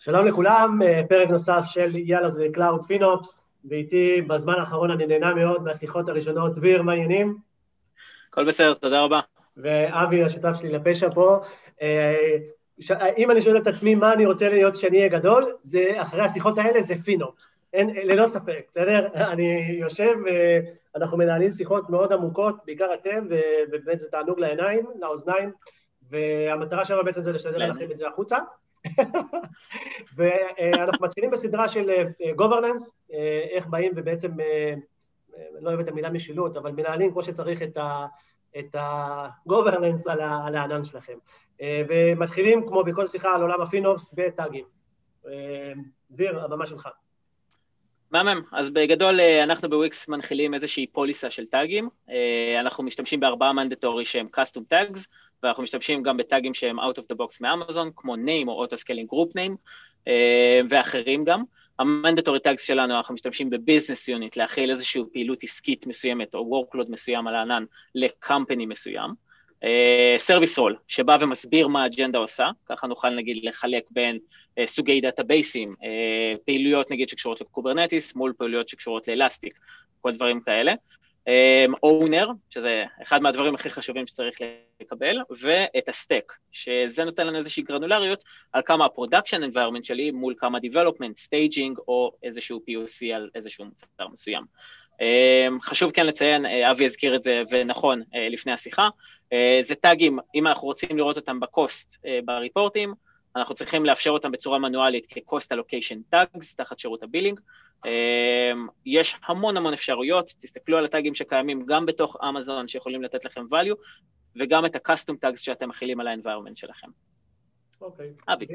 שלום לכולם, אה, פרק נוסף של יאללה וקלאוד FinOps, ואיתי בזמן האחרון אני נהנה מאוד מהשיחות הראשונות. דביר, מה העניינים? הכל בסדר, תודה רבה. ואבי, השותף שלי לפשע פה. אה, אם אני שואל את עצמי מה אני רוצה להיות כשאני אהיה גדול, זה, אחרי השיחות האלה זה FinOps. אין, ללא ספק, בסדר? אני יושב ואנחנו מנהלים שיחות מאוד עמוקות, בעיקר אתם, ובאמת זה תענוג לעיניים, לאוזניים, והמטרה שלנו בעצם זה לשתדל להכיל את זה החוצה. ואנחנו מתחילים בסדרה של governance, אה, אה, איך באים ובעצם, אה, לא אוהב את המילה משילות, אבל מנהלים כמו שצריך את ה... את ה-governance על הענן שלכם. ומתחילים, כמו בכל שיחה על עולם ה FinOps, ב tagים. דביר, הבמה שלך. מהמם, אז בגדול אנחנו בוויקס מנחילים איזושהי פוליסה של tagים, אנחנו משתמשים בארבעה מנדטורי שהם custom tags, ואנחנו משתמשים גם ב tagים שהם out of the box מאמזון, כמו name או auto-scaling group name, אה, ואחרים גם. ה mandatory tags שלנו, אנחנו משתמשים ב business unit להכיל איזושהי פעילות עסקית מסוימת או workload מסוים על הענן ל company מסוים. service uh, רול, שבא ומסביר מה האג'נדה עושה, ככה נוכל נגיד לחלק בין uh, סוגי databaseים, uh, פעילויות נגיד שקשורות ל Kubernetes מול פעילויות שקשורות ל Elastic, כל דברים כאלה. owner, אמ, שזה אחד מהדברים הכי חשובים שצריך לקבל, ואת ה stack, שזה נותן לנו איזושהי גרנולריות על כמה ה production environment שלי מול כמה development, staging או איזשהו POC על איזשהו מוצר מסוים. אמ, חשוב כן לציין, אה, אבי הזכיר את זה ונכון אה, לפני השיחה, אה, זה tagים, אם אנחנו רוצים לראות אותם ב cost בreportים, אנחנו צריכים לאפשר אותם בצורה מנואלית כ-cost allocation tags תחת שירות ה billing. אמ, יש המון המון אפשרויות, תסתכלו על הטאגים שקיימים גם בתוך אמזון שיכולים לתת לכם value, וגם את ה-custom tags שאתם מכילים על ה-environment שלכם. אוקיי. אבי.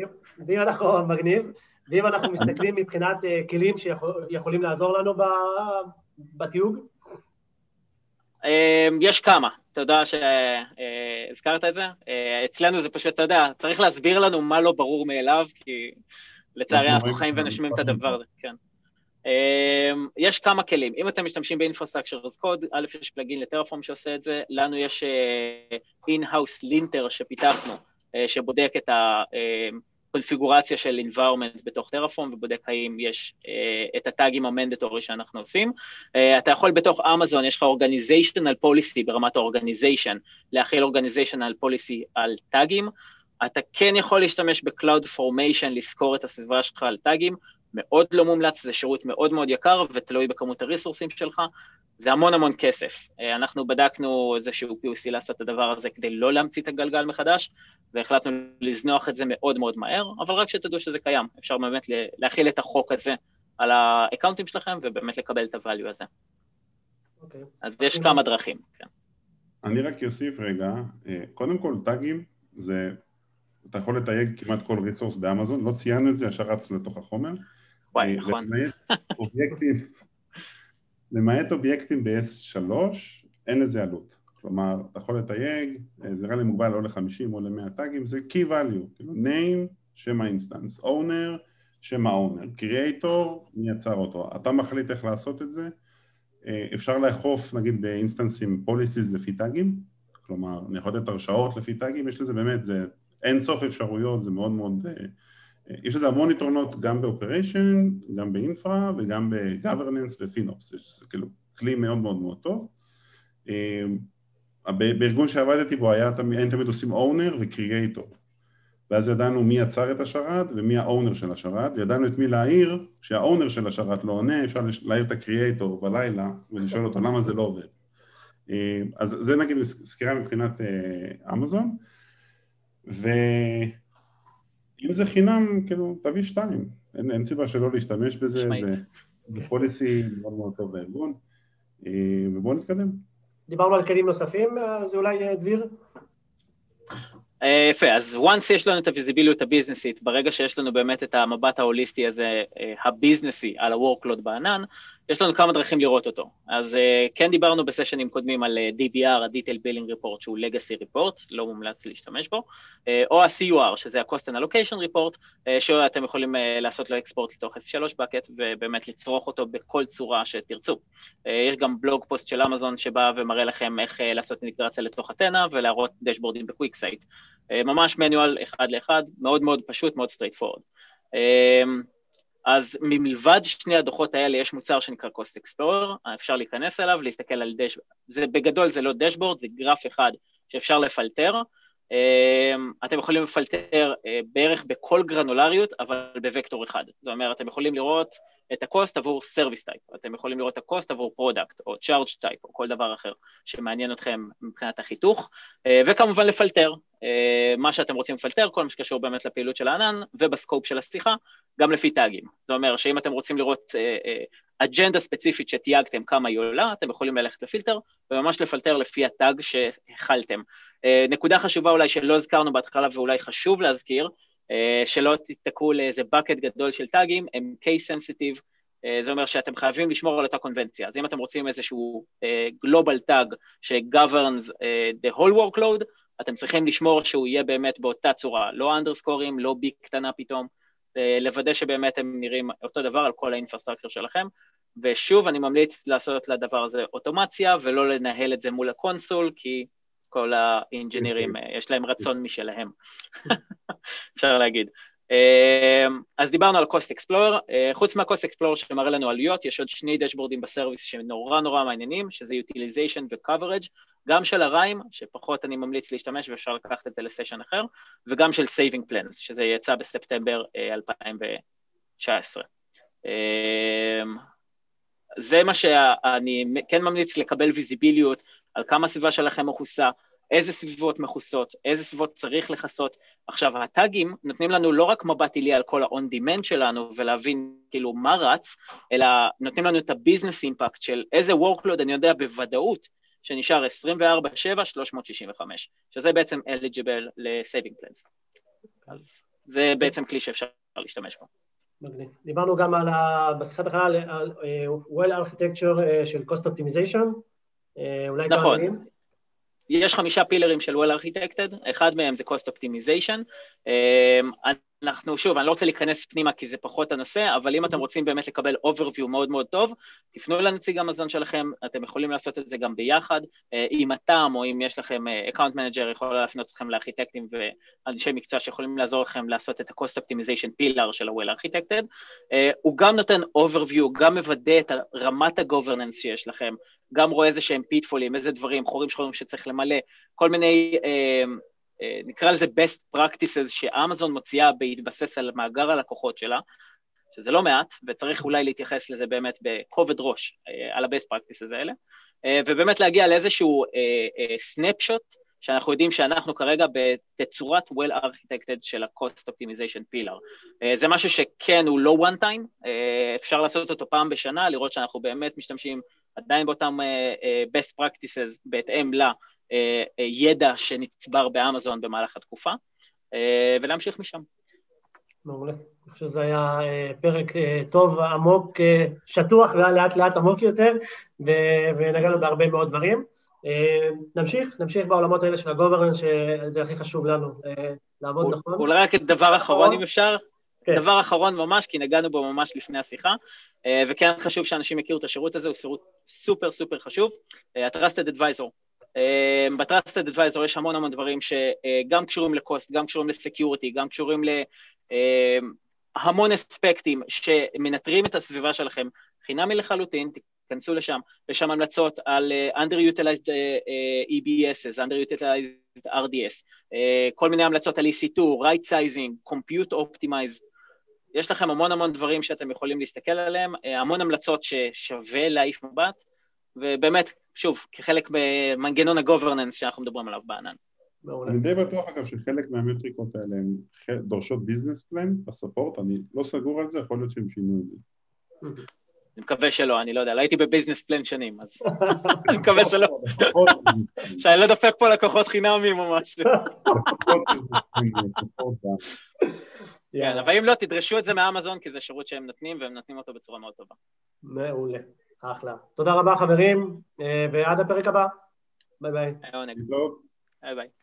ואם אנחנו, מגניב, ואם אנחנו מסתכלים מבחינת כלים שיכולים לעזור לנו בתיוג? Um, יש כמה, תודה שהזכרת את זה. Uh, אצלנו זה פשוט, אתה יודע, צריך להסביר לנו מה לא ברור מאליו, כי לצערי אנחנו חיים ונשמים את הדבר הזה, כן. Um, יש כמה כלים, אם אתם משתמשים ב-Infrastructure as Code, א', יש פלאגין ל-Terraform שעושה את זה, לנו יש in-house uh, linter שפיתחנו, uh, שבודק את הקונפיגורציה של environment בתוך Terraform, ובודק האם יש uh, את הטאגים ה-mandatory שאנחנו עושים. Uh, אתה יכול בתוך אמזון, יש לך Organizational Policy ברמת ה-Organization, להחיל Organizational Policy על טאגים, אתה כן יכול להשתמש ב-Cloud Formation, לזכור את הסביבה שלך על טאגים, מאוד לא מומלץ, זה שירות מאוד מאוד יקר ותלוי בכמות הריסורסים שלך, זה המון המון כסף. אה, אנחנו בדקנו איזשהו POC לעשות את הדבר הזה כדי לא להמציא את הגלגל מחדש, והחלטנו לזנוח את זה מאוד מאוד מהר, אבל רק שתדעו שזה קיים, אפשר באמת להכיל את החוק הזה על האקאונטים שלכם ובאמת לקבל את הvalue הזה. Okay. אוקיי. אז יש okay. כמה דרכים, כן. אני רק אוסיף רגע, אה, קודם כל טאגים זה, אתה יכול לתייג כמעט כל resource באמזון, לא ציינו את זה, ישר רצנו לתוך החומר. וואי, נכון. למעט אובייקטים ב-S3, אין לזה עלות. כלומר, אתה יכול לתייג, אה, זה לי מוגבל או ל-50 או ל-100 טאגים, זה key value, כאילו name, שם האינסטנס, owner, שם ה-owner, creator, מי יצר אותו. אתה מחליט איך לעשות את זה. אה, אפשר לאכוף נגיד באינסטנסים policies לפי טאגים, כלומר, אני יכול לתת הרשאות לפי טאגים, יש לזה באמת, זה אין סוף אפשרויות, זה מאוד מאוד אה, יש לזה המון יתרונות גם ב-operation, גם ב-infra וגם ב-governance ו-FinOps, זה כאילו כלי מאוד מאוד מאוד טוב. אה, בארגון שעבדתי בו היה, היינו תמיד עושים owner ו-creator ואז ידענו מי יצר את השרת ומי ה-owner של השרת וידענו את מי להעיר, כשה-owner של השרת לא עונה אפשר להעיר את ה-creator בלילה ולשאול אותו למה זה לא עובד. אה, אז זה נגיד סקירה מבחינת אה, אמזון ו... אם זה חינם, כאילו, תביא שתיים, אין, אין סיבה שלא להשתמש בזה, זה, זה פוליסי מאוד מאוד טוב בארגון, אה, ובואו נתקדם. דיברנו על כלים נוספים, אז אולי אה, דביר? אה, יפה, אז once יש לנו את הוויזיביליות הביזנסית, ברגע שיש לנו באמת את המבט ההוליסטי הזה, הביזנסי, על ה-workload בענן, יש לנו כמה דרכים לראות אותו. אז uh, כן דיברנו בסשנים קודמים על uh, DBR, ה-Detail Billing Report, שהוא Legacy Report, לא מומלץ להשתמש בו, uh, או ה-CUR, שזה ה-Cost and Allocation Report, uh, שאתם יכולים uh, לעשות לו export לתוך S3 bucket, ובאמת לצרוך אותו בכל צורה שתרצו. Uh, יש גם blog post של אמזון שבא ומראה לכם איך uh, לעשות אינטגרציה לתוך אתנה, ולהראות דשבורדים ב-QuickSight. Uh, ממש manual אחד לאחד, מאוד מאוד פשוט, מאוד straight forward. אז מלבד שני הדוחות האלה יש מוצר שנקרא Cost Explorer, אפשר להיכנס אליו, להסתכל על דשבורד, בגדול זה לא דשבורד, זה גרף אחד שאפשר לפלטר, אתם יכולים לפלטר אה, בערך בכל גרנולריות, אבל בוקטור אחד. זאת אומרת, אתם יכולים לראות את ה-cost עבור service type, אתם יכולים לראות את ה-cost עבור product, או charge type, או כל דבר אחר שמעניין אתכם מבחינת החיתוך, אה, וכמובן לפלטר, אה, מה שאתם רוצים לפלטר, כל מה שקשור באמת לפעילות של הענן, ובסקופ של השיחה, גם לפי טאגים. זאת אומרת שאם אתם רוצים לראות אג'נדה ספציפית שתייגתם כמה היא עולה, אתם יכולים ללכת לפילטר, וממש לפלטר לפי הטאג שהחלתם. אה, נקודה חשובה אולי שלא הזכרנו בהתחלה ואולי חשוב להזכיר, אה, שלא תתקעו לאיזה bucket גדול של טאגים, הם case sensitive, אה, זה אומר שאתם חייבים לשמור על אותה קונבנציה. אז אם אתם רוצים איזשהו global tag ש-governs the whole workload, אתם צריכים לשמור שהוא יהיה באמת באותה צורה, לא אנדרסקורים, לא בי קטנה פתאום, לוודא שבאמת הם נראים אותו דבר על כל ה-infrastructure שלכם. ושוב, אני ממליץ לעשות לדבר הזה אוטומציה ולא לנהל את זה מול הקונסול, כי כל האינג'ינירים, אה, יש להם רצון משלהם, אפשר להגיד. אה, אז דיברנו על Cost Explorer, אה, חוץ מה-Cost Explorer שמראה לנו עלויות, יש עוד שני דשבורדים ב-service שנורא נורא מעניינים, שזה Utilization ו-Coverage, גם של ה-RI-ים, שפחות אני ממליץ להשתמש ואפשר לקחת את זה לסשן אחר, וגם של Saving Plans, שזה יצא בספטמבר 2019. זה מה שאני כן ממליץ לקבל ויזיביליות על כמה הסביבה שלכם מכוסה, איזה סביבות מכוסות, איזה סביבות צריך לכסות. עכשיו, הטאגים נותנים לנו לא רק מבט עילי על כל ה-on-demand שלנו ולהבין כאילו מה רץ, אלא נותנים לנו את ה-business impact של איזה workload אני יודע בוודאות שנשאר 24/7, 365, שזה בעצם eligible ל-saving plans. אז זה בעצם כלי שאפשר להשתמש בו. מגניב. דיברנו גם על ה... בשיחת הכנה על, על uh, well architecture uh, של cost optimization, uh, אולי נכון. כמה מילים? יש חמישה פילרים של well architected, אחד מהם זה cost optimization. אנחנו, שוב, אני לא רוצה להיכנס פנימה כי זה פחות הנושא, אבל אם אתם רוצים באמת לקבל overview מאוד מאוד טוב, תפנו לנציג המזון שלכם, אתם יכולים לעשות את זה גם ביחד, עם הטעם או אם יש לכם account manager, יכול להפנות אתכם לארכיטקטים ואנשי מקצוע שיכולים לעזור לכם לעשות את ה-cost optimization pillar של ה-well architected. הוא גם נותן overview, גם מוודא את רמת ה-governance שיש לכם, גם רואה איזה שהם פיטפולים, איזה דברים, חורים שחורים שצריך למלא, כל מיני... אה, נקרא לזה best practices שאמזון מוציאה בהתבסס על מאגר הלקוחות שלה, שזה לא מעט, וצריך אולי להתייחס לזה באמת בכובד ראש אה, על ה-best practices האלה, אה, ובאמת להגיע לאיזשהו snapshot שאנחנו יודעים שאנחנו כרגע בתצורת well architected של ה-cost optimization pillar. זה משהו שכן, הוא לא one time, אפשר לעשות אותו פעם בשנה, לראות שאנחנו באמת משתמשים עדיין באותם best practices בהתאם ל... אה, אה, ידע שנצבר באמזון במהלך התקופה, אה, ולהמשיך משם. מעולה. אני חושב שזה היה פרק טוב, עמוק, שטוח לאט לאט עמוק יותר, ונגענו בהרבה מאוד דברים. נמשיך, נמשיך בעולמות האלה של הגוברנס, שזה הכי חשוב לנו, לעבוד נכון. אולי רק דבר אחרון, אם אפשר. כן. דבר אחרון ממש, כי נגענו בו ממש לפני השיחה, וכן חשוב שאנשים יכירו את השירות הזה, הוא שירות סופר סופר חשוב. ה-Trusted Advisor אמ, ב-Trusted Advisor יש המון המון דברים שגם קשורים לקוסט, גם קשורים לסקיוריטי, גם קשורים להמון אמ, אספקטים שמנטרים את הסביבה שלכם חינמי לחלוטין, תיכנסו לשם, יש שם המלצות על uh, underutilized EBSs, underutilized RDS, כל מיני המלצות על EC2, right sizing, compute optimized, יש לכם המון המון דברים שאתם יכולים להסתכל עליהם, המון המלצות ששווה להעיף מבט, ובאמת, שוב, כחלק במנגנון הגוברננס שאנחנו מדברים עליו בענן. אני די בטוח אגב שחלק מהמטריקות האלה הן דורשות ביזנס פלן בספורט, אני לא סגור על זה, יכול להיות שהם שינו את זה. אני מקווה שלא, אני לא יודע, לא הייתי בביזנס פלן שנים, אז אני מקווה שלא. שאני לא דופק פה לקוחות חינמים ממש. כן, אבל אם לא, תדרשו את זה מאמזון, כי זה שירות שהם נותנים, והם נותנים אותו בצורה מאוד טובה. מעולה. אחלה. תודה רבה חברים, אה, ועד הפרק הבא. ביי ביי. ביי ביי.